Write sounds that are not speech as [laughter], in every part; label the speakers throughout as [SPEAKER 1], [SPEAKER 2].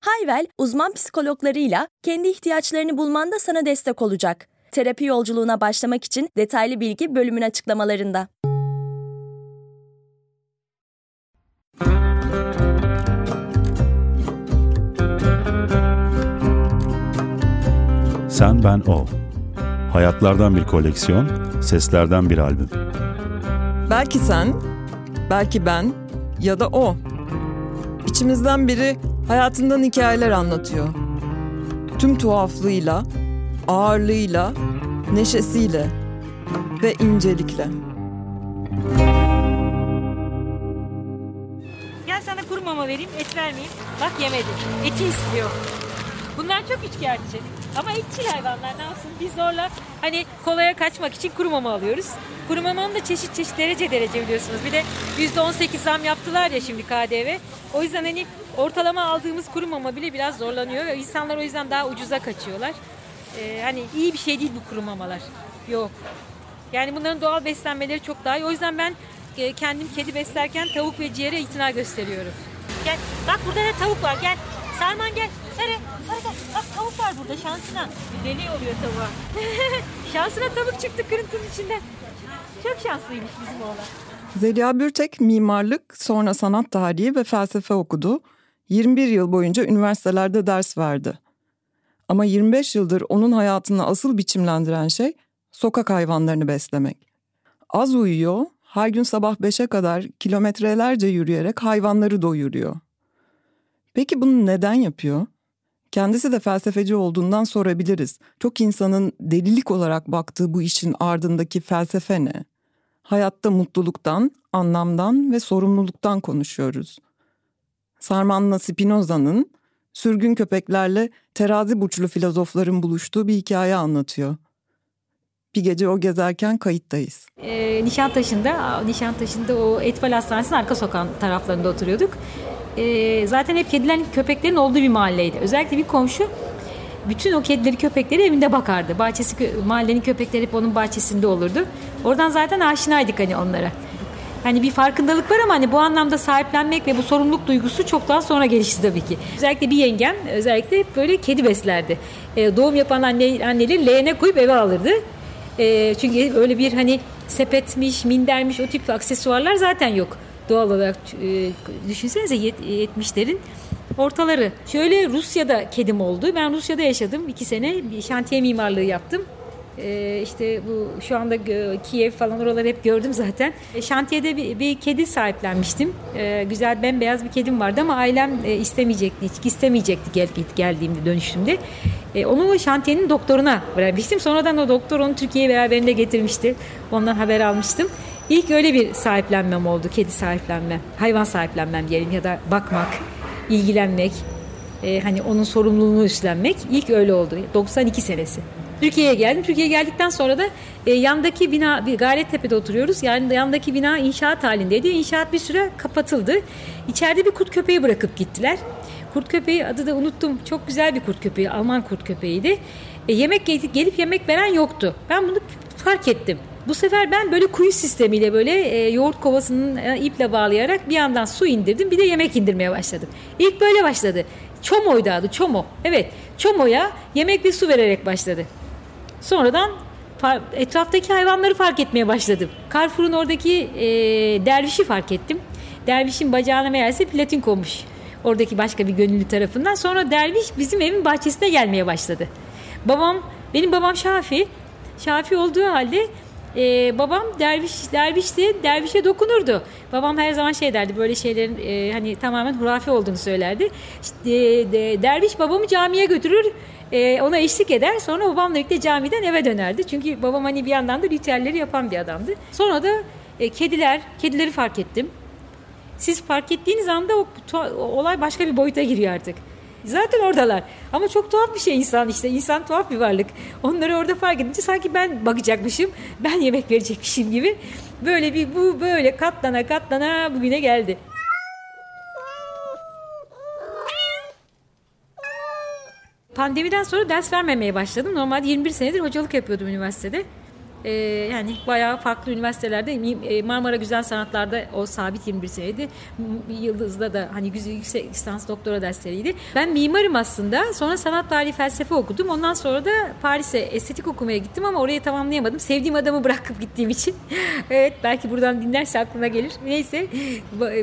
[SPEAKER 1] Hayvel, uzman psikologlarıyla kendi ihtiyaçlarını bulmanda sana destek olacak. Terapi yolculuğuna başlamak için detaylı bilgi bölümün açıklamalarında.
[SPEAKER 2] Sen Ben O. Hayatlardan bir koleksiyon, seslerden bir albüm.
[SPEAKER 3] Belki sen, belki ben ya da o. İçimizden biri hayatından hikayeler anlatıyor. Tüm tuhaflığıyla, ağırlığıyla, neşesiyle ve incelikle.
[SPEAKER 4] Gel sana kuru mama vereyim, et vermeyeyim. Bak yemedi. Eti istiyor. Bunlar çok üçkağıtçı. Ama etçil hayvanlar ne yapsın? Biz zorla hani kolaya kaçmak için kuru mama alıyoruz. Kuru mamanın da çeşit çeşit derece derece biliyorsunuz. Bir de %18 zam yaptılar ya şimdi KDV. O yüzden hani ortalama aldığımız kuru mama bile biraz zorlanıyor. İnsanlar o yüzden daha ucuza kaçıyorlar. Ee, hani iyi bir şey değil bu kuru mamalar. Yok. Yani bunların doğal beslenmeleri çok daha iyi. O yüzden ben e, kendim kedi beslerken tavuk ve ciğere itina gösteriyorum. Gel. Bak burada da tavuk var. Gel. Sarman gel. Sarı. Sarı gel. Bak tavuk var burada şansına. Deli oluyor tavuğa. [laughs] şansına tavuk çıktı kırıntının içinden. Çok şanslıymış bizim oğlan.
[SPEAKER 3] Zeliha Bürtek mimarlık, sonra sanat tarihi ve felsefe okudu. 21 yıl boyunca üniversitelerde ders verdi. Ama 25 yıldır onun hayatını asıl biçimlendiren şey sokak hayvanlarını beslemek. Az uyuyor, her gün sabah 5'e kadar kilometrelerce yürüyerek hayvanları doyuruyor. Peki bunu neden yapıyor? Kendisi de felsefeci olduğundan sorabiliriz. Çok insanın delilik olarak baktığı bu işin ardındaki felsefe ne? Hayatta mutluluktan, anlamdan ve sorumluluktan konuşuyoruz. Sarman'la Spinoza'nın sürgün köpeklerle terazi burçlu filozofların buluştuğu bir hikaye anlatıyor. Bir gece o gezerken kayıttayız.
[SPEAKER 4] E, Nişantaşı'nda, Nişantaşı'nda o Etfal Hastanesi'nin arka sokağın taraflarında oturuyorduk. E, zaten hep kedilerin, köpeklerin olduğu bir mahalleydi. Özellikle bir komşu bütün o kedileri, köpekleri evinde bakardı. Bahçesi, mahallenin köpekleri hep onun bahçesinde olurdu. Oradan zaten aşinaydık hani onlara. Hani bir farkındalık var ama hani bu anlamda sahiplenmek ve bu sorumluluk duygusu çok daha sonra gelişti tabii ki. Özellikle bir yengem özellikle hep böyle kedi beslerdi. Ee, doğum yapan anne, anneleri leğene koyup eve alırdı. Ee, çünkü öyle bir hani sepetmiş, mindermiş o tip aksesuarlar zaten yok. Doğal olarak e, düşünsenize 70'lerin ortaları. Şöyle Rusya'da kedim oldu. Ben Rusya'da yaşadım. iki sene bir şantiye mimarlığı yaptım. Ee, işte bu şu anda Kiev falan oraları hep gördüm zaten. E, şantiyede bir, bir kedi sahiplenmiştim. Ee, güzel bembeyaz bir kedim vardı ama ailem e, istemeyecekti. Hiç istemeyecekti gel, geldiğimde dönüştüğümde. E, onu şantiyenin doktoruna vermiştim. Sonradan o doktor onu Türkiye'ye beraberinde getirmişti. Ondan haber almıştım. İlk öyle bir sahiplenmem oldu. Kedi sahiplenmem. Hayvan sahiplenmem diyelim ya da bakmak, ilgilenmek. E, hani onun sorumluluğunu üstlenmek. ilk öyle oldu. 92 senesi. Türkiye'ye geldim. Türkiye'ye geldikten sonra da e, yandaki bina, Gayrettepe'de oturuyoruz. Yani yandaki bina inşaat halindeydi. İnşaat bir süre kapatıldı. İçeride bir kurt köpeği bırakıp gittiler. Kurt köpeği adı da unuttum. Çok güzel bir kurt köpeği. Alman kurt köpeğiydi. E, yemek gelip yemek veren yoktu. Ben bunu fark ettim. Bu sefer ben böyle kuyu sistemiyle böyle e, yoğurt kovasının e, iple bağlayarak bir yandan su indirdim bir de yemek indirmeye başladım. İlk böyle başladı. Çomo'ydu adı Çomo. Evet Çomo'ya yemek ve su vererek başladı. Sonradan etraftaki hayvanları fark etmeye başladım. Carrefour'un oradaki e, dervişi fark ettim. Dervişin bacağına meğerse platin konmuş. Oradaki başka bir gönüllü tarafından. Sonra derviş bizim evin bahçesine gelmeye başladı. Babam, benim babam Şafi. Şafi olduğu halde e, babam derviş dervişti, dervişe dokunurdu. Babam her zaman şey derdi böyle şeylerin e, hani tamamen hurafe olduğunu söylerdi. İşte, de, derviş babamı camiye götürür, e, ona eşlik eder. Sonra babamla birlikte camiden eve dönerdi. Çünkü babam hani bir yandan da ritüelleri yapan bir adamdı. Sonra da e, kediler, kedileri fark ettim. Siz fark ettiğiniz anda o olay başka bir boyuta giriyor artık. Zaten oradalar. Ama çok tuhaf bir şey insan işte. İnsan tuhaf bir varlık. Onları orada fark edince sanki ben bakacakmışım. Ben yemek verecekmişim gibi. Böyle bir bu böyle katlana katlana bugüne geldi. Pandemiden sonra ders vermemeye başladım. Normalde 21 senedir hocalık yapıyordum üniversitede. Ee, yani bayağı farklı üniversitelerde e, Marmara Güzel Sanatlar'da o sabit 21 seneydi. Yıldız'da da hani yüksek lisans doktora dersleriydi. Ben mimarım aslında. Sonra sanat tarihi felsefe okudum. Ondan sonra da Paris'e estetik okumaya gittim ama orayı tamamlayamadım. Sevdiğim adamı bırakıp gittiğim için. [laughs] evet belki buradan dinlerse aklına gelir. Neyse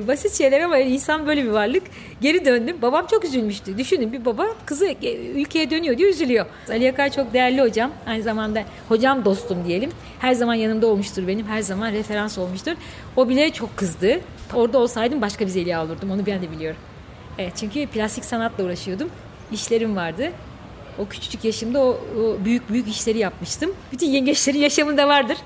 [SPEAKER 4] basit şeyler ama insan böyle bir varlık. Geri döndüm. Babam çok üzülmüştü. Düşünün bir baba kızı e, ülkeye dönüyor diye üzülüyor. Ali Yakar çok değerli hocam. Aynı zamanda hocam dostum diyelim. Her zaman yanımda olmuştur benim. Her zaman referans olmuştur. O bile çok kızdı. Orada olsaydım başka bir zeliha olurdum. Onu ben de biliyorum. Evet çünkü plastik sanatla uğraşıyordum. İşlerim vardı. O küçücük yaşımda o, o büyük büyük işleri yapmıştım. Bütün yengeçlerin yaşamında vardır.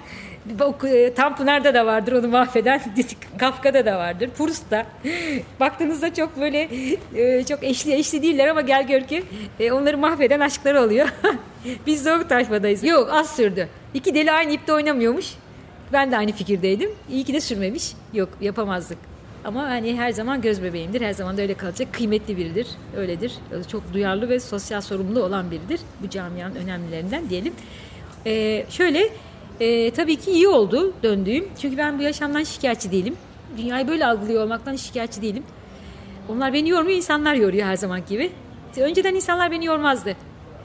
[SPEAKER 4] E, Tanpınar'da da vardır onu mahveden. [laughs] Kafka'da da vardır. Proust'ta. [laughs] Baktığınızda çok böyle e, çok eşli eşli değiller ama gel gör ki e, onları mahveden aşkları oluyor. [laughs] Biz de o tayfadayız. Yok az sürdü. İki deli aynı ipte oynamıyormuş. Ben de aynı fikirdeydim. İyi ki de sürmemiş. Yok yapamazdık. Ama hani her zaman göz bebeğimdir. Her zaman da öyle kalacak. Kıymetli biridir. Öyledir. Çok duyarlı ve sosyal sorumlu olan biridir. Bu camianın önemlilerinden diyelim. Ee, şöyle e, tabii ki iyi oldu döndüğüm. Çünkü ben bu yaşamdan şikayetçi değilim. Dünyayı böyle algılıyor olmaktan şikayetçi değilim. Onlar beni yormuyor, insanlar yoruyor her zaman gibi. Önceden insanlar beni yormazdı.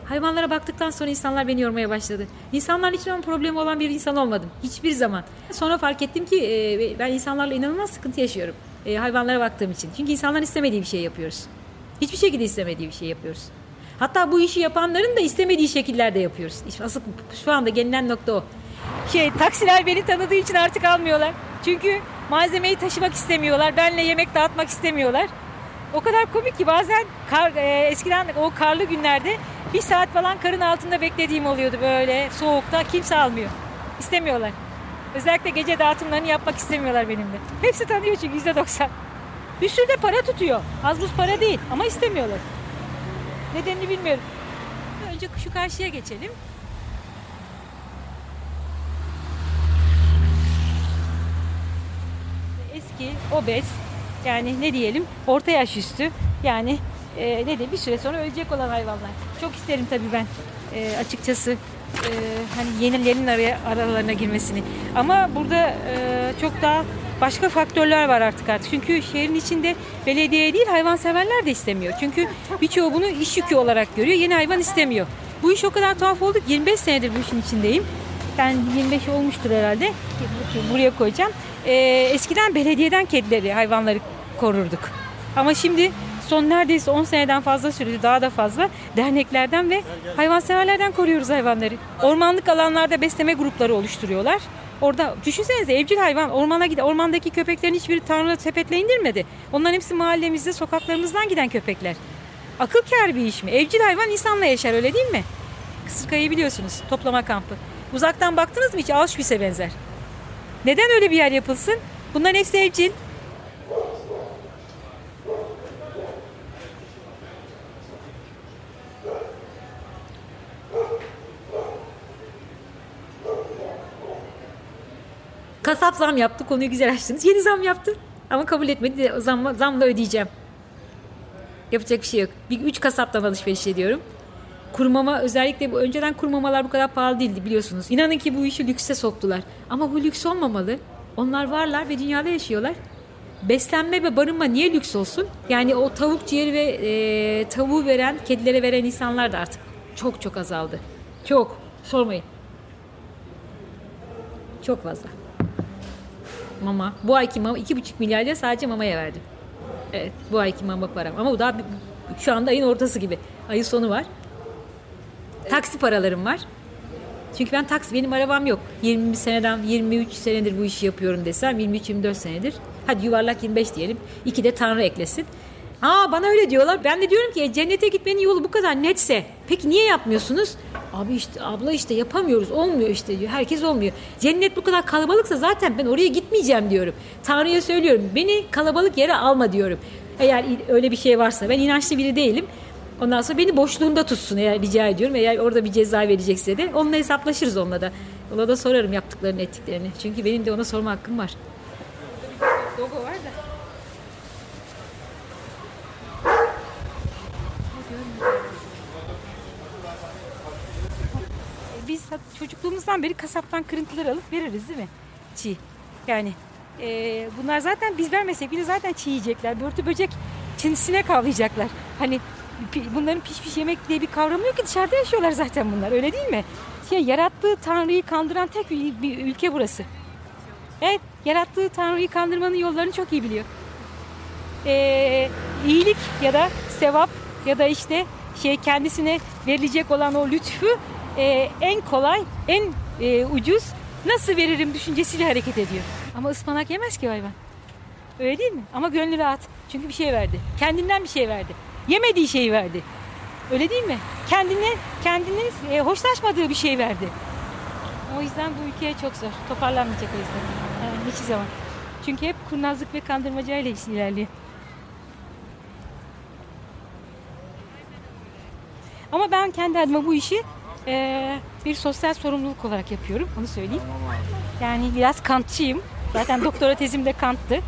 [SPEAKER 4] Hayvanlara baktıktan sonra insanlar beni yormaya başladı. İnsanlarla hiç zaman problemi olan bir insan olmadım. Hiçbir zaman. Sonra fark ettim ki e, ben insanlarla inanılmaz sıkıntı yaşıyorum. E, hayvanlara baktığım için. Çünkü insanların istemediği bir şey yapıyoruz. Hiçbir şekilde istemediği bir şey yapıyoruz. Hatta bu işi yapanların da istemediği şekillerde yapıyoruz. Asıl şu anda gelinen nokta o. Şey, taksiler beni tanıdığı için artık almıyorlar. Çünkü malzemeyi taşımak istemiyorlar. Benle yemek dağıtmak istemiyorlar. O kadar komik ki bazen kar, e, eskiden o karlı günlerde bir saat falan karın altında beklediğim oluyordu böyle soğukta. Kimse almıyor. İstemiyorlar. Özellikle gece dağıtımlarını yapmak istemiyorlar benimle. Hepsi tanıyor çünkü yüzde doksan. Bir sürü de para tutuyor. Az buz para değil ama istemiyorlar. Nedenini bilmiyorum. Önce şu karşıya geçelim. Eski, obez, yani ne diyelim orta yaş üstü yani e, ne de bir süre sonra ölecek olan hayvanlar. Çok isterim tabii ben e, açıkçası e, hani yenilerin araya aralarına girmesini. Ama burada e, çok daha başka faktörler var artık artık. Çünkü şehrin içinde belediye değil hayvanseverler de istemiyor. Çünkü birçoğu bunu iş yükü olarak görüyor. Yeni hayvan istemiyor. Bu iş o kadar tuhaf oldu ki 25 senedir bu işin içindeyim. Ben 25 olmuştur herhalde. Buraya koyacağım. Ee, eskiden belediyeden kedileri, hayvanları korurduk. Ama şimdi son neredeyse 10 seneden fazla sürdü daha da fazla derneklerden ve hayvanseverlerden koruyoruz hayvanları. Ormanlık alanlarda besleme grupları oluşturuyorlar. Orada düşünsenize evcil hayvan ormana giden ormandaki köpeklerin hiçbiri Tanrı sepetle indirmedi. Onların hepsi mahallemizde sokaklarımızdan giden köpekler. Akıl kâr bir iş mi? Evcil hayvan insanla yaşar öyle değil mi? Kısırkayı biliyorsunuz toplama kampı. Uzaktan baktınız mı hiç Auschwitz'e benzer. Neden öyle bir yer yapılsın? Bunların hepsi evcil. Kasap zam yaptı. Konuyu güzel açtınız. Yeni zam yaptı. Ama kabul etmedi. Zam, zamla ödeyeceğim. Yapacak bir şey yok. Bir üç kasaptan alışveriş ediyorum. Kurumama özellikle bu önceden kurumamalar bu kadar pahalı değildi biliyorsunuz. İnanın ki bu işi lükse soktular. Ama bu lüks olmamalı. Onlar varlar ve dünyada yaşıyorlar. Beslenme ve barınma niye lüks olsun? Yani o tavuk ciğeri ve e, tavuğu veren, kedilere veren insanlar da artık çok çok azaldı. Çok. Sormayın. Çok fazla. Mama. Bu ayki mama 2,5 milyar lira sadece mamaya verdim. Evet bu ayki mama param. Ama bu daha şu anda ayın ortası gibi. Ayın sonu var. Taksi paralarım var. Çünkü ben taksi benim arabam yok. 20 seneden 23 senedir bu işi yapıyorum desem 23-24 senedir. Hadi yuvarlak 25 diyelim. İki de Tanrı eklesin. Aa bana öyle diyorlar. Ben de diyorum ki e, cennete gitmenin yolu bu kadar netse. Peki niye yapmıyorsunuz? Abi işte abla işte yapamıyoruz. Olmuyor işte diyor. Herkes olmuyor. Cennet bu kadar kalabalıksa zaten ben oraya gitmeyeceğim diyorum. Tanrı'ya söylüyorum. Beni kalabalık yere alma diyorum. Eğer öyle bir şey varsa ben inançlı biri değilim. Ondan sonra beni boşluğunda tutsun eğer rica ediyorum. Eğer orada bir ceza verecekse de onunla hesaplaşırız onunla da. Ona da sorarım yaptıklarını ettiklerini. Çünkü benim de ona sorma hakkım var. Logo var da. Biz çocukluğumuzdan beri kasaptan kırıntılar alıp veririz değil mi? Çiğ. Yani e, bunlar zaten biz vermesek bile zaten çiğ yiyecekler. Börtü böcek çinsine kavlayacaklar. Hani bunların pişmiş yemek diye bir kavramı yok ki dışarıda yaşıyorlar zaten bunlar öyle değil mi? Şey, yarattığı Tanrı'yı kandıran tek bir ülke burası. Evet yarattığı Tanrı'yı kandırmanın yollarını çok iyi biliyor. Ee, iyilik ya da sevap ya da işte şey kendisine verilecek olan o lütfu e, en kolay, en e, ucuz nasıl veririm düşüncesiyle hareket ediyor. Ama ıspanak yemez ki hayvan. Öyle değil mi? Ama gönlü rahat. Çünkü bir şey verdi. Kendinden bir şey verdi. Yemediği şeyi verdi. Öyle değil mi? Kendine, kendini e, hoşlaşmadığı bir şey verdi. O yüzden bu ülkeye çok zor. Toparlanmayacak o yüzden. Yani hiçbir zaman. Çünkü hep kurnazlık ve kandırmacayla ilerliyor. Ama ben kendi adıma bu işi e, bir sosyal sorumluluk olarak yapıyorum. Onu söyleyeyim. Yani biraz kantçıyım. Zaten doktora tezim de kanttı.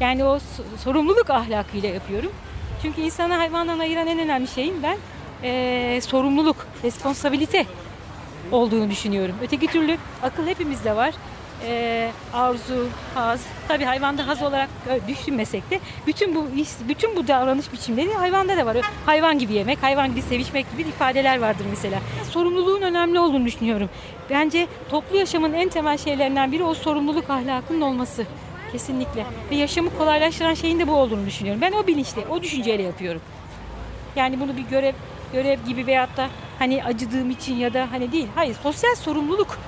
[SPEAKER 4] Yani o sorumluluk ahlakıyla yapıyorum. Çünkü insanı hayvandan ayıran en önemli şeyin ben e, sorumluluk, responsabilite olduğunu düşünüyorum. Öteki türlü akıl hepimizde var. E, arzu, haz, tabii hayvanda haz olarak düşünmesek de bütün bu bütün bu davranış biçimleri hayvanda da var. Hayvan gibi yemek, hayvan gibi sevişmek gibi ifadeler vardır mesela. Sorumluluğun önemli olduğunu düşünüyorum. Bence toplu yaşamın en temel şeylerinden biri o sorumluluk ahlakının olması. Kesinlikle. Ve yaşamı kolaylaştıran şeyin de bu olduğunu düşünüyorum. Ben o bilinçle, o düşünceyle yapıyorum. Yani bunu bir görev görev gibi veyahut da hani acıdığım için ya da hani değil. Hayır, sosyal sorumluluk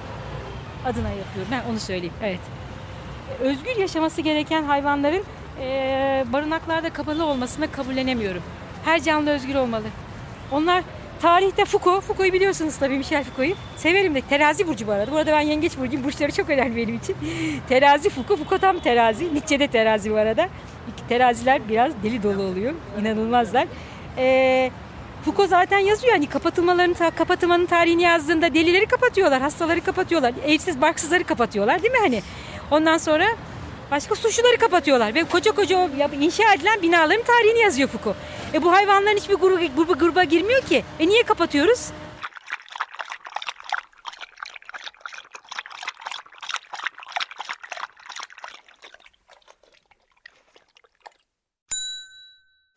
[SPEAKER 4] adına yapıyorum. Ben onu söyleyeyim. Evet. Özgür yaşaması gereken hayvanların e, barınaklarda kapalı olmasını kabullenemiyorum. Her canlı özgür olmalı. Onlar Tarihte Foucault, Foucault'u biliyorsunuz tabii Michel Foucault'u. Severim de terazi burcu bu arada. Bu ben yengeç burcuyum. Burçları çok önemli benim için. terazi Foucault, Foucault tam terazi. Nietzsche'de terazi bu arada. Teraziler biraz deli dolu oluyor. İnanılmazlar. Ee, Foucault zaten yazıyor hani kapatılmaların kapatılmanın tarihini yazdığında delileri kapatıyorlar, hastaları kapatıyorlar, evsiz barksızları kapatıyorlar değil mi hani? Ondan sonra Başka suçluları kapatıyorlar ve koca koca inşa edilen binaların tarihini yazıyor Foucault. E bu hayvanların hiçbir gruba, gruba, gruba girmiyor ki. E niye kapatıyoruz?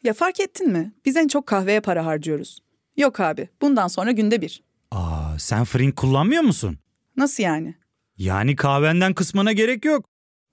[SPEAKER 5] Ya fark ettin mi? Biz en çok kahveye para harcıyoruz. Yok abi, bundan sonra günde bir.
[SPEAKER 6] Aa, sen fırın kullanmıyor musun?
[SPEAKER 5] Nasıl yani?
[SPEAKER 6] Yani kahvenden kısmına gerek yok.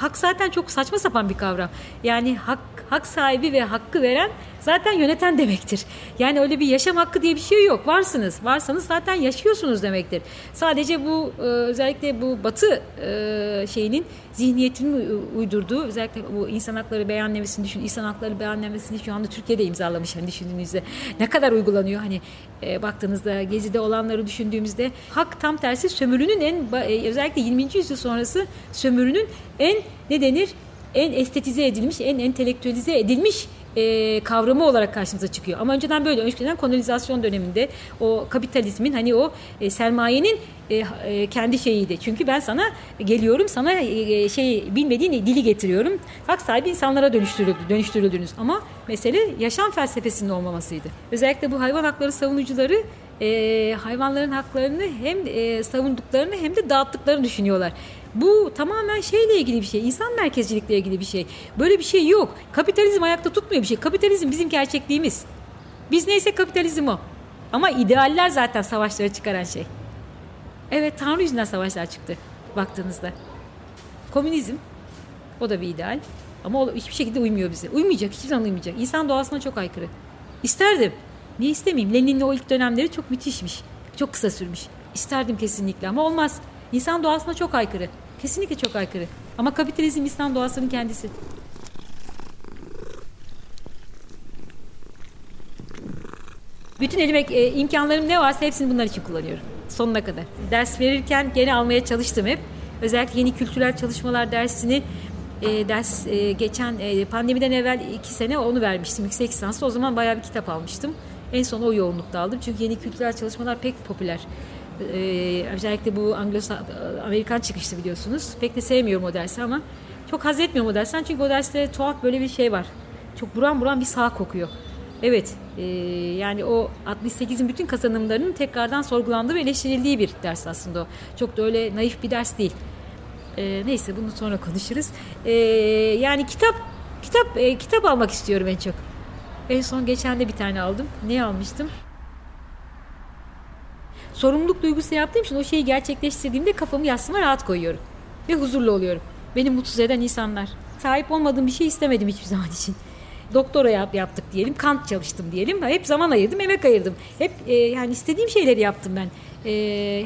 [SPEAKER 4] Hak zaten çok saçma sapan bir kavram. Yani hak, hak sahibi ve hakkı veren zaten yöneten demektir. Yani öyle bir yaşam hakkı diye bir şey yok. Varsınız. Varsanız zaten yaşıyorsunuz demektir. Sadece bu e, özellikle bu batı e, şeyinin zihniyetinin uydurduğu özellikle bu insan hakları beyannamesini düşün. İnsan hakları beyannamesini şu anda Türkiye'de imzalamış hani düşündüğünüzde. Ne kadar uygulanıyor hani e, baktığınızda gezide olanları düşündüğümüzde hak tam tersi sömürünün en özellikle 20. yüzyıl sonrası sömürünün en ne denir? En estetize edilmiş, en entelektüelize edilmiş e, kavramı olarak karşımıza çıkıyor. Ama önceden böyle, önceden kolonizasyon döneminde o kapitalizmin hani o e, sermayenin e, e, kendi şeyiydi. Çünkü ben sana geliyorum, sana e, şey bilmediğin dili getiriyorum. Hak sahibi insanlara dönüştürüldü, dönüştürüldünüz. Ama mesele yaşam felsefesinin olmamasıydı. Özellikle bu hayvan hakları savunucuları e, hayvanların haklarını hem e, savunduklarını hem de dağıttıklarını düşünüyorlar. Bu tamamen şeyle ilgili bir şey. insan merkezcilikle ilgili bir şey. Böyle bir şey yok. Kapitalizm ayakta tutmuyor bir şey. Kapitalizm bizim gerçekliğimiz. Biz neyse kapitalizm o. Ama idealler zaten savaşları çıkaran şey. Evet Tanrı yüzünden savaşlar çıktı baktığınızda. Komünizm o da bir ideal. Ama o hiçbir şekilde uymuyor bize. Uymayacak, hiçbir zaman uymayacak. İnsan doğasına çok aykırı. İsterdim. Niye istemeyeyim? Lenin'in o ilk dönemleri çok müthişmiş. Çok kısa sürmüş. İsterdim kesinlikle ama olmaz. İnsan doğasına çok aykırı. Kesinlikle çok aykırı. Ama kapitalizm insan doğasının kendisi. Bütün elime e, imkanlarım ne varsa hepsini bunlar için kullanıyorum. Sonuna kadar. Ders verirken gene almaya çalıştım hep. Özellikle yeni kültürel çalışmalar dersini e, ders e, geçen e, pandemiden evvel iki sene onu vermiştim yüksek lisanslı. O zaman bayağı bir kitap almıştım. En son o yoğunlukta aldım. Çünkü yeni kültürel çalışmalar pek popüler. Ee, özellikle bu Anglo Amerikan çıkışlı biliyorsunuz. Pek de sevmiyorum o dersi ama çok haz etmiyorum o dersten. Çünkü o derste tuhaf böyle bir şey var. Çok buran buran bir sağ kokuyor. Evet, e, yani o 68'in bütün kazanımlarının tekrardan sorgulandığı ve eleştirildiği bir ders aslında o. Çok da öyle naif bir ders değil. E, neyse bunu sonra konuşuruz. E, yani kitap kitap e, kitap almak istiyorum en çok. En son geçen de bir tane aldım. Ne almıştım? Sorumluluk duygusu yaptığım için o şeyi gerçekleştirdiğimde kafamı yastığıma rahat koyuyorum. Ve huzurlu oluyorum. Beni mutsuz eden insanlar. Sahip olmadığım bir şey istemedim hiçbir zaman için. Doktora yap, yaptık diyelim, kant çalıştım diyelim. Hep zaman ayırdım, emek ayırdım. Hep e, yani istediğim şeyleri yaptım ben. E,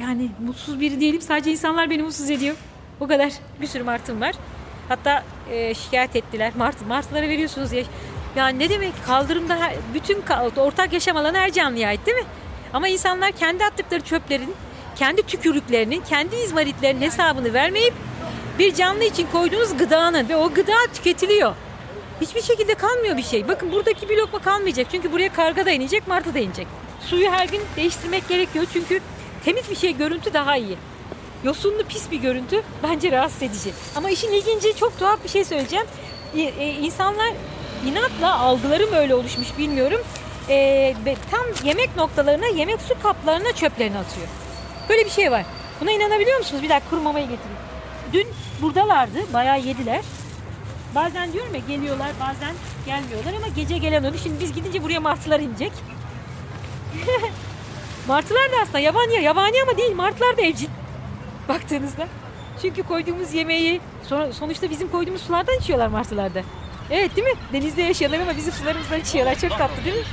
[SPEAKER 4] yani mutsuz biri değilim, sadece insanlar beni mutsuz ediyor. O kadar. Bir sürü martım var. Hatta e, şikayet ettiler. Martı, martılara veriyorsunuz ya. Ya ne demek kaldırımda bütün ortak yaşam alanı her canlıya ait değil mi? Ama insanlar kendi attıkları çöplerin, kendi tükürüklerinin, kendi izmaritlerinin hesabını vermeyip bir canlı için koyduğunuz gıdanın ve o gıda tüketiliyor. Hiçbir şekilde kalmıyor bir şey. Bakın buradaki bir lokma kalmayacak. Çünkü buraya karga da inecek, martı da inecek. Suyu her gün değiştirmek gerekiyor. Çünkü temiz bir şey görüntü daha iyi. Yosunlu pis bir görüntü bence rahatsız edici. Ama işin ilginci çok tuhaf bir şey söyleyeceğim. Ee, insanlar inatla algılarım öyle oluşmuş bilmiyorum. Ee, tam yemek noktalarına, yemek su kaplarına çöplerini atıyor. Böyle bir şey var. Buna inanabiliyor musunuz? Bir dakika kurumamayı getireyim. Dün buradalardı. Bayağı yediler. Bazen diyorum ya geliyorlar bazen gelmiyorlar ama gece gelen oluyor. Şimdi biz gidince buraya martılar inecek. [laughs] martılar da aslında yabani, yabani ama değil. Martılar da evcil. Baktığınızda. Çünkü koyduğumuz yemeği sonuçta bizim koyduğumuz sulardan içiyorlar martılar da. Evet değil mi? Denizde yaşıyorlar ama bizim sularımızdan içiyorlar. Çok tatlı değil mi?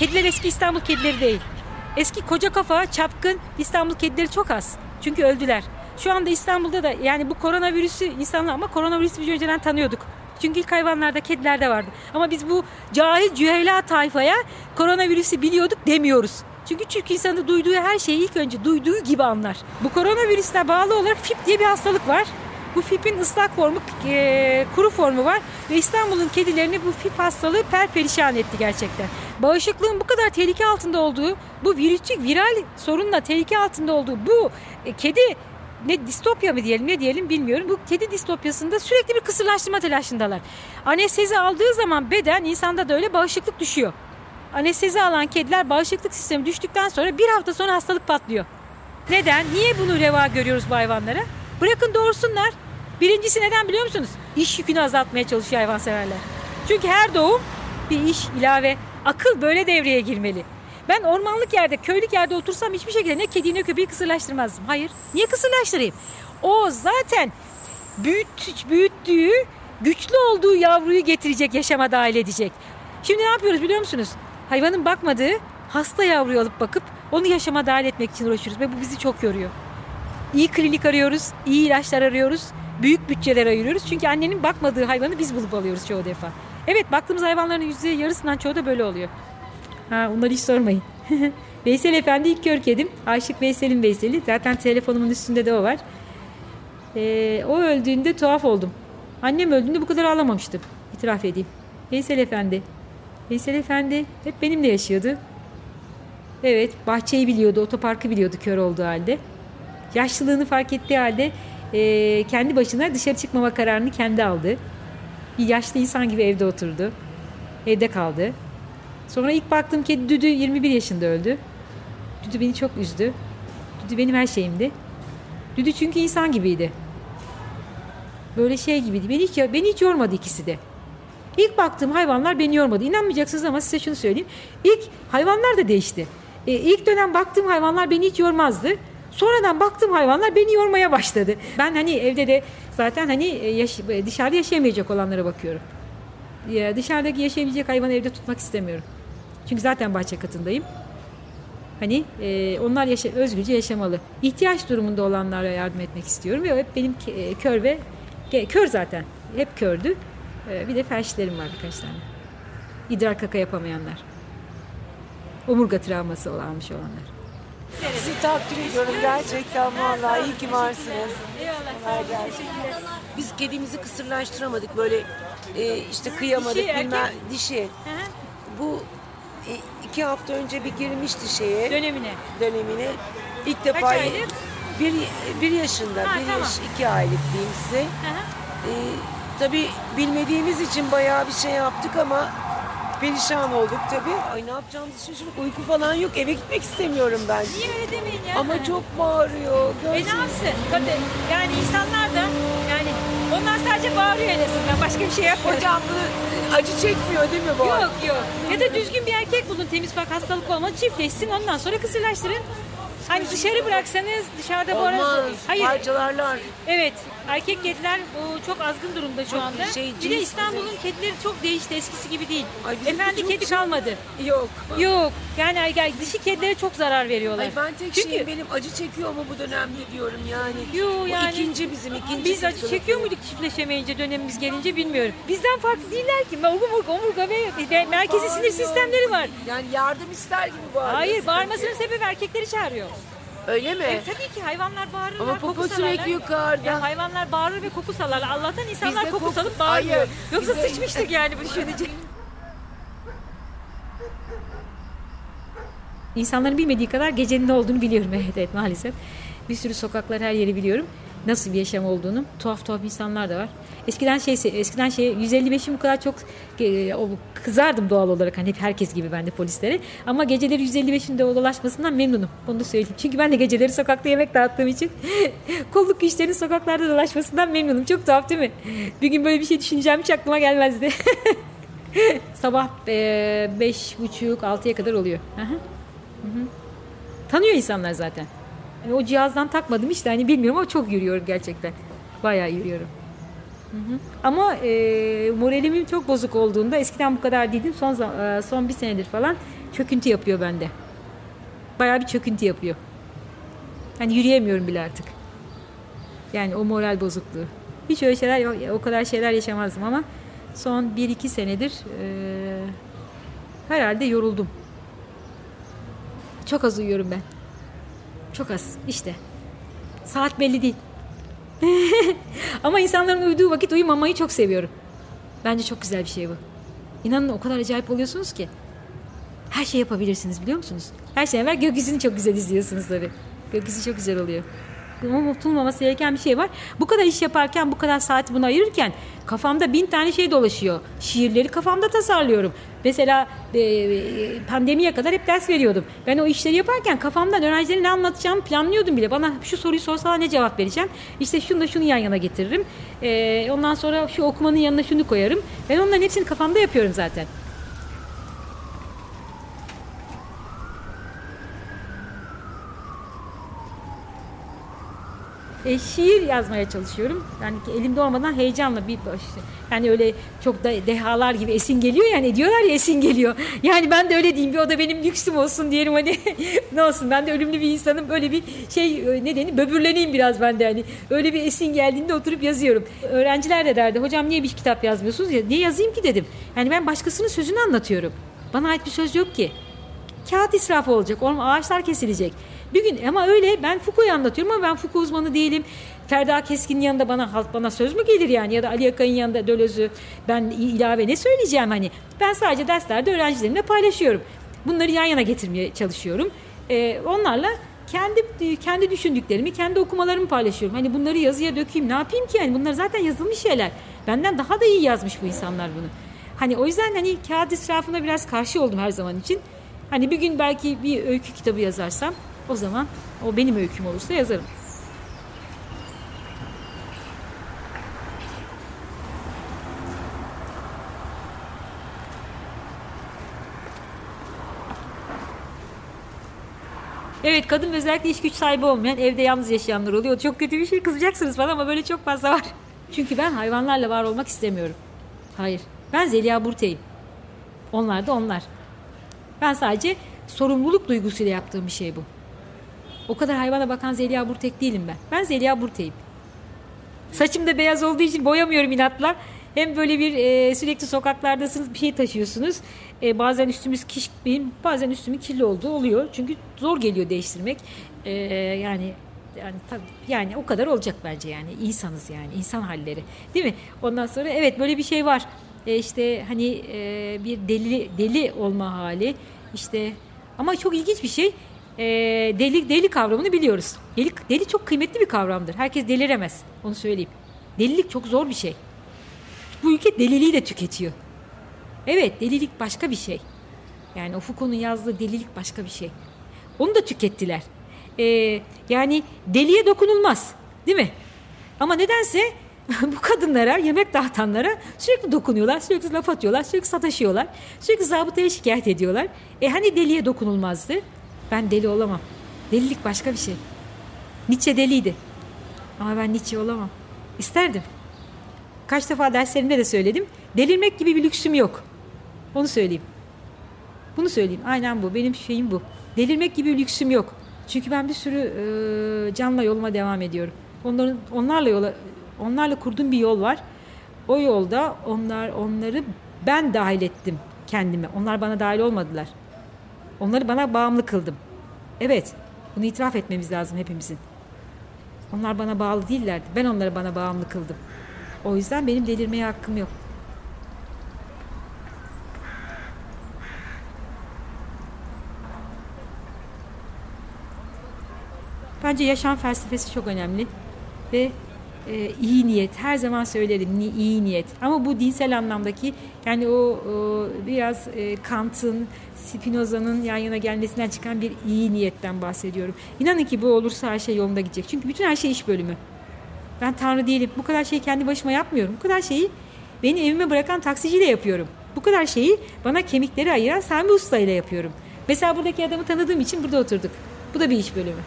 [SPEAKER 4] Kediler eski İstanbul kedileri değil. Eski koca kafa, çapkın İstanbul kedileri çok az. Çünkü öldüler. Şu anda İstanbul'da da yani bu koronavirüsü insanlar ama koronavirüsü biz önceden tanıyorduk. Çünkü ilk hayvanlarda kedilerde vardı. Ama biz bu cahil cühela tayfaya koronavirüsü biliyorduk demiyoruz. Çünkü Türk insanı duyduğu her şeyi ilk önce duyduğu gibi anlar. Bu koronavirüsle bağlı olarak FIP diye bir hastalık var. Bu FIP'in ıslak formu, e, kuru formu var ve İstanbul'un kedilerini bu FIP hastalığı perperişan etti gerçekten. Bağışıklığın bu kadar tehlike altında olduğu, bu virüsçük viral sorunla tehlike altında olduğu bu e, kedi ne distopya mı diyelim ne diyelim bilmiyorum. Bu kedi distopyasında sürekli bir kısırlaştırma telaşındalar. Anestezi aldığı zaman beden insanda da öyle bağışıklık düşüyor. Anestezi alan kediler bağışıklık sistemi düştükten sonra bir hafta sonra hastalık patlıyor. Neden? Niye bunu reva görüyoruz bu hayvanlara? Bırakın doğursunlar. Birincisi neden biliyor musunuz? İş yükünü azaltmaya çalışıyor hayvanseverler. Çünkü her doğum bir iş ilave. Akıl böyle devreye girmeli. Ben ormanlık yerde, köylük yerde otursam hiçbir şekilde ne kediyi ne köpeği kısırlaştırmazdım. Hayır. Niye kısırlaştırayım? O zaten büyüt, büyüttüğü, güçlü olduğu yavruyu getirecek, yaşama dahil edecek. Şimdi ne yapıyoruz biliyor musunuz? Hayvanın bakmadığı hasta yavruyu alıp bakıp onu yaşama dahil etmek için uğraşıyoruz ve bu bizi çok yoruyor. İyi klinik arıyoruz, iyi ilaçlar arıyoruz, büyük bütçeler ayırıyoruz. Çünkü annenin bakmadığı hayvanı biz bulup alıyoruz çoğu defa. Evet baktığımız hayvanların yüzde yarısından çoğu da böyle oluyor. Ha onları hiç sormayın. [laughs] Veysel Efendi ilk kör kedim. Aşık Veysel'in Veysel'i. Zaten telefonumun üstünde de o var. Ee, o öldüğünde tuhaf oldum. Annem öldüğünde bu kadar ağlamamıştım. İtiraf edeyim. Veysel Efendi. Veysel Efendi hep benimle yaşıyordu. Evet bahçeyi biliyordu, otoparkı biliyordu kör olduğu halde. Yaşlılığını fark ettiği halde e, kendi başına dışarı çıkmama kararını kendi aldı. Bir yaşlı insan gibi evde oturdu. Evde kaldı. Sonra ilk baktığım kedi Düdü 21 yaşında öldü. Düdü beni çok üzdü. Düdü benim her şeyimdi. Düdü çünkü insan gibiydi. Böyle şey gibiydi. Beni hiç, beni hiç yormadı ikisi de. İlk baktığım hayvanlar beni yormadı. İnanmayacaksınız ama size şunu söyleyeyim. İlk hayvanlar da değişti. E, ilk dönem baktığım hayvanlar beni hiç yormazdı. Sonradan baktığım hayvanlar beni yormaya başladı. Ben hani evde de zaten hani e, yaş- dışarıda yaşayamayacak olanlara bakıyorum. Ya dışarıdaki yaşayabilecek hayvanı evde tutmak istemiyorum. Çünkü zaten bahçe katındayım. Hani e, onlar yaşa, özgürce yaşamalı. İhtiyaç durumunda olanlara yardım etmek istiyorum ve hep benim e, kör ve ge- kör zaten. Hep kördü. E, bir de felçlerim var birkaç tane. İdrar kaka yapamayanlar. Omurga travması olmuş olanlar.
[SPEAKER 7] Sizi takdir ediyorum gerçekten vallahi iyi ki varsınız. Gelsin. Biz kedimizi kısırlaştıramadık böyle e, işte kıyamadık
[SPEAKER 4] Dişi,
[SPEAKER 7] bilmem
[SPEAKER 4] erkek.
[SPEAKER 7] dişi. Bu e, iki hafta önce bir girmişti şeye
[SPEAKER 4] Dönemine.
[SPEAKER 7] dönemine. İlk defa
[SPEAKER 4] aylık?
[SPEAKER 7] bir, bir yaşında,
[SPEAKER 4] Ha,
[SPEAKER 7] bir
[SPEAKER 4] tamam.
[SPEAKER 7] yaş, iki aylık diyeyim size. E, tabii bilmediğimiz için bayağı bir şey yaptık ama perişan olduk tabii. Ay ne yapacağımızı şaşırdık. Uyku falan yok. Eve gitmek istemiyorum ben.
[SPEAKER 4] Niye öyle demeyin ya?
[SPEAKER 7] Ama çok bağırıyor.
[SPEAKER 4] E ne yapsın? Tabii. Yani insanlar da yani onlar sadece bağırıyor en azından. Başka bir şey yapmıyor.
[SPEAKER 7] Hocam bunu acı çekmiyor değil mi bu?
[SPEAKER 4] Yok yok. Ya da düzgün bir erkek bulun temiz bak hastalık olmadı çiftleşsin ondan sonra kısırlaştırın. Hani dışarı bıraksanız dışarıda bu arada...
[SPEAKER 7] Olmaz.
[SPEAKER 4] Hayır.
[SPEAKER 7] Parçalarlar.
[SPEAKER 4] Evet. Erkek kediler bu çok azgın durumda şu
[SPEAKER 7] Çok
[SPEAKER 4] anda.
[SPEAKER 7] şey,
[SPEAKER 4] bir de
[SPEAKER 7] cins-
[SPEAKER 4] İstanbul'un kedileri çok değişti. Eskisi gibi değil.
[SPEAKER 7] Ay,
[SPEAKER 4] Efendi
[SPEAKER 7] çok
[SPEAKER 4] kedi
[SPEAKER 7] şey-
[SPEAKER 4] kalmadı.
[SPEAKER 7] Yok.
[SPEAKER 4] Yok. Yani erkek- dişi kedilere çok zarar veriyorlar.
[SPEAKER 7] Ay ben tek
[SPEAKER 4] Çünkü
[SPEAKER 7] şeyim benim acı çekiyor mu bu dönemde diyorum yani.
[SPEAKER 4] Yo,
[SPEAKER 7] Bu
[SPEAKER 4] yani-
[SPEAKER 7] ikinci bizim ikinci.
[SPEAKER 4] Biz acı
[SPEAKER 7] kızımız.
[SPEAKER 4] çekiyor muyduk çiftleşemeyince dönemimiz gelince bilmiyorum. Bizden farklı değiller ki. Omurga, omurga ve ve merkezi sinir
[SPEAKER 7] Bağırıyor.
[SPEAKER 4] sistemleri var.
[SPEAKER 7] Yani yardım ister gibi bağırıyor.
[SPEAKER 4] Hayır bağırmasının sebebi erkekleri çağırıyor.
[SPEAKER 7] Öyle mi?
[SPEAKER 4] E, tabii ki hayvanlar bağırırlar,
[SPEAKER 7] Ama
[SPEAKER 4] koku
[SPEAKER 7] popo
[SPEAKER 4] salarlar.
[SPEAKER 7] sürekli yukarıda.
[SPEAKER 4] Ya hayvanlar bağırır ve koku salarlar. Allah'tan insanlar
[SPEAKER 7] Bizde
[SPEAKER 4] koku
[SPEAKER 7] koku-
[SPEAKER 4] salıp bağırmıyor.
[SPEAKER 7] Hayır,
[SPEAKER 4] Yoksa
[SPEAKER 7] bizde-
[SPEAKER 4] sıçmıştık yani bu düşününce. İnsanların bilmediği kadar gecenin ne olduğunu biliyorum evet, evet maalesef. Bir sürü sokaklar her yeri biliyorum. Nasıl bir yaşam olduğunu. Tuhaf tuhaf insanlar da var. Eskiden şey eskiden şey 155'im bu kadar çok e, o, kızardım doğal olarak hani hep herkes gibi ben de polislere. Ama geceleri 155'in de dolaşmasından memnunum. Onu da söyleyeyim. Çünkü ben de geceleri sokakta yemek dağıttığım için [laughs] kolluk güçlerinin sokaklarda dolaşmasından memnunum. Çok tuhaf değil mi? Bir gün böyle bir şey düşüneceğim hiç aklıma gelmezdi. [laughs] Sabah e, beş buçuk altıya kadar oluyor. Hı hı. Tanıyor insanlar zaten. Yani o cihazdan takmadım işte hani bilmiyorum ama çok yürüyorum gerçekten. Bayağı yürüyorum. Hı hı. Ama e, moralimin çok bozuk olduğunda eskiden bu kadar değildim. Son e, son bir senedir falan çöküntü yapıyor bende. Bayağı bir çöküntü yapıyor. Hani yürüyemiyorum bile artık. Yani o moral bozukluğu. Hiç öyle şeyler yok. O kadar şeyler yaşamazdım ama son 1-2 senedir e, herhalde yoruldum. Çok az uyuyorum ben. Çok az işte. Saat belli değil. [laughs] Ama insanların uyuduğu vakit uyumamayı çok seviyorum. Bence çok güzel bir şey bu. İnanın o kadar acayip oluyorsunuz ki. Her şey yapabilirsiniz biliyor musunuz? Her şeyden evvel gökyüzünü çok güzel izliyorsunuz tabii. Gökyüzü çok güzel oluyor. Ama unutulmaması gereken bir şey var. Bu kadar iş yaparken, bu kadar saati buna ayırırken kafamda bin tane şey dolaşıyor. Şiirleri kafamda tasarlıyorum. Mesela e, pandemiye kadar hep ders veriyordum. Ben o işleri yaparken kafamdan öğrencilere ne anlatacağımı planlıyordum bile. Bana şu soruyu sorsalar ne cevap vereceğim? İşte şunu da şunu yan yana getiririm. E, ondan sonra şu okumanın yanına şunu koyarım. Ben onların hepsini kafamda yapıyorum zaten. E, şiir yazmaya çalışıyorum. Yani elimde olmadan heyecanla bir yani öyle çok da dehalar gibi esin geliyor yani diyorlar ya esin geliyor. [laughs] Yani ben de öyle diyeyim bir o da benim lüksüm olsun diyelim hani [laughs] ne olsun ben de ölümlü bir insanım böyle bir şey ne denir böbürleneyim biraz ben de hani öyle bir esin geldiğinde oturup yazıyorum. Öğrenciler de derdi hocam niye bir kitap yazmıyorsunuz ya niye yazayım ki dedim. Yani ben başkasının sözünü anlatıyorum. Bana ait bir söz yok ki. Kağıt israfı olacak. Ağaçlar kesilecek. Bir gün ama öyle ben Foucault'u anlatıyorum ama ben Foucault uzmanı değilim. Ferda Keskin'in yanında bana halk bana söz mü gelir yani ya da Ali Akay'ın yanında Döloz'u ben ilave ne söyleyeceğim hani. Ben sadece derslerde öğrencilerimle paylaşıyorum. Bunları yan yana getirmeye çalışıyorum. Ee, onlarla kendi kendi düşündüklerimi, kendi okumalarımı paylaşıyorum. Hani bunları yazıya dökeyim. Ne yapayım ki yani? Bunlar zaten yazılmış şeyler. Benden daha da iyi yazmış bu insanlar bunu. Hani o yüzden hani kağıt israfına biraz karşı oldum her zaman için. Hani bir gün belki bir öykü kitabı yazarsam o zaman o benim öyküm olursa yazarım. Evet kadın özellikle iş güç sahibi olmayan evde yalnız yaşayanlar oluyor. Çok kötü bir şey kızacaksınız bana ama böyle çok fazla var. Çünkü ben hayvanlarla var olmak istemiyorum. Hayır. Ben Zeliha Burtey'im. Onlar da onlar. Ben sadece sorumluluk duygusuyla yaptığım bir şey bu. O kadar hayvana bakan Zeliha Burtek değilim ben. Ben Zeliha Burtek'im. Saçım da beyaz olduğu için boyamıyorum inatla. Hem böyle bir e, sürekli sokaklardasınız bir şey taşıyorsunuz. E, bazen üstümüz kiş benim bazen üstümün kirli olduğu oluyor. Çünkü zor geliyor değiştirmek. E, yani yani tabii yani o kadar olacak bence yani insanız yani insan halleri değil mi? Ondan sonra evet böyle bir şey var. E, işte hani e, bir deli deli olma hali işte ama çok ilginç bir şey. E, deli deli kavramını biliyoruz. Deli deli çok kıymetli bir kavramdır. Herkes deliremez. Onu söyleyeyim. Delilik çok zor bir şey. Bu ülke deliliği de tüketiyor. Evet delilik başka bir şey. Yani o Foucault'un yazdığı delilik başka bir şey. Onu da tükettiler. Ee, yani deliye dokunulmaz. Değil mi? Ama nedense [laughs] bu kadınlara, yemek dağıtanlara sürekli dokunuyorlar, sürekli laf atıyorlar, sürekli sataşıyorlar, sürekli zabıtaya şikayet ediyorlar. E hani deliye dokunulmazdı? Ben deli olamam. Delilik başka bir şey. Nietzsche deliydi. Ama ben Nietzsche olamam. İsterdim. Kaç defa derslerimde de söyledim. Delirmek gibi bir lüksüm yok. Onu söyleyeyim. Bunu söyleyeyim. Aynen bu. Benim şeyim bu. Delirmek gibi bir lüksüm yok. Çünkü ben bir sürü e, canla yoluma devam ediyorum. Onların onlarla yola onlarla kurduğum bir yol var. O yolda onlar onları ben dahil ettim kendime. Onlar bana dahil olmadılar. Onları bana bağımlı kıldım. Evet. Bunu itiraf etmemiz lazım hepimizin. Onlar bana bağlı değillerdi. Ben onları bana bağımlı kıldım. O yüzden benim delirmeye hakkım yok. Bence yaşam felsefesi çok önemli ve e, iyi niyet her zaman söylerim ni, iyi niyet ama bu dinsel anlamdaki yani o, o biraz e, Kant'ın Spinoza'nın yan yana gelmesinden çıkan bir iyi niyetten bahsediyorum. İnanın ki bu olursa her şey yolunda gidecek. Çünkü bütün her şey iş bölümü. Ben Tanrı değilim. Bu kadar şeyi kendi başıma yapmıyorum. Bu kadar şeyi beni evime bırakan taksiciyle yapıyorum. Bu kadar şeyi bana kemikleri ayıran Sami Usta ile yapıyorum. Mesela buradaki adamı tanıdığım için burada oturduk. Bu da bir iş bölümü.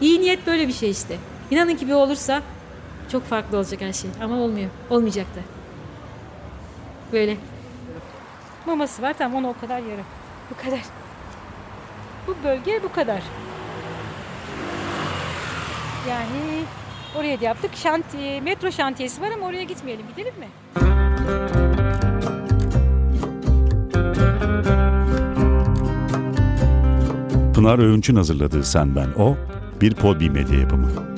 [SPEAKER 4] İyi niyet böyle bir şey işte. İnanın ki bir olursa çok farklı olacak her şey. Ama olmuyor. Olmayacak da. Böyle. Maması var tamam onu o kadar yarım. Bu kadar. Bu bölge bu kadar. Yani oraya da yaptık. Şantiye, metro şantiyesi var ama oraya gitmeyelim. Gidelim mi?
[SPEAKER 2] Pınar Öğünç'ün hazırladığı Sen Ben O, bir Podbi medya yapımı.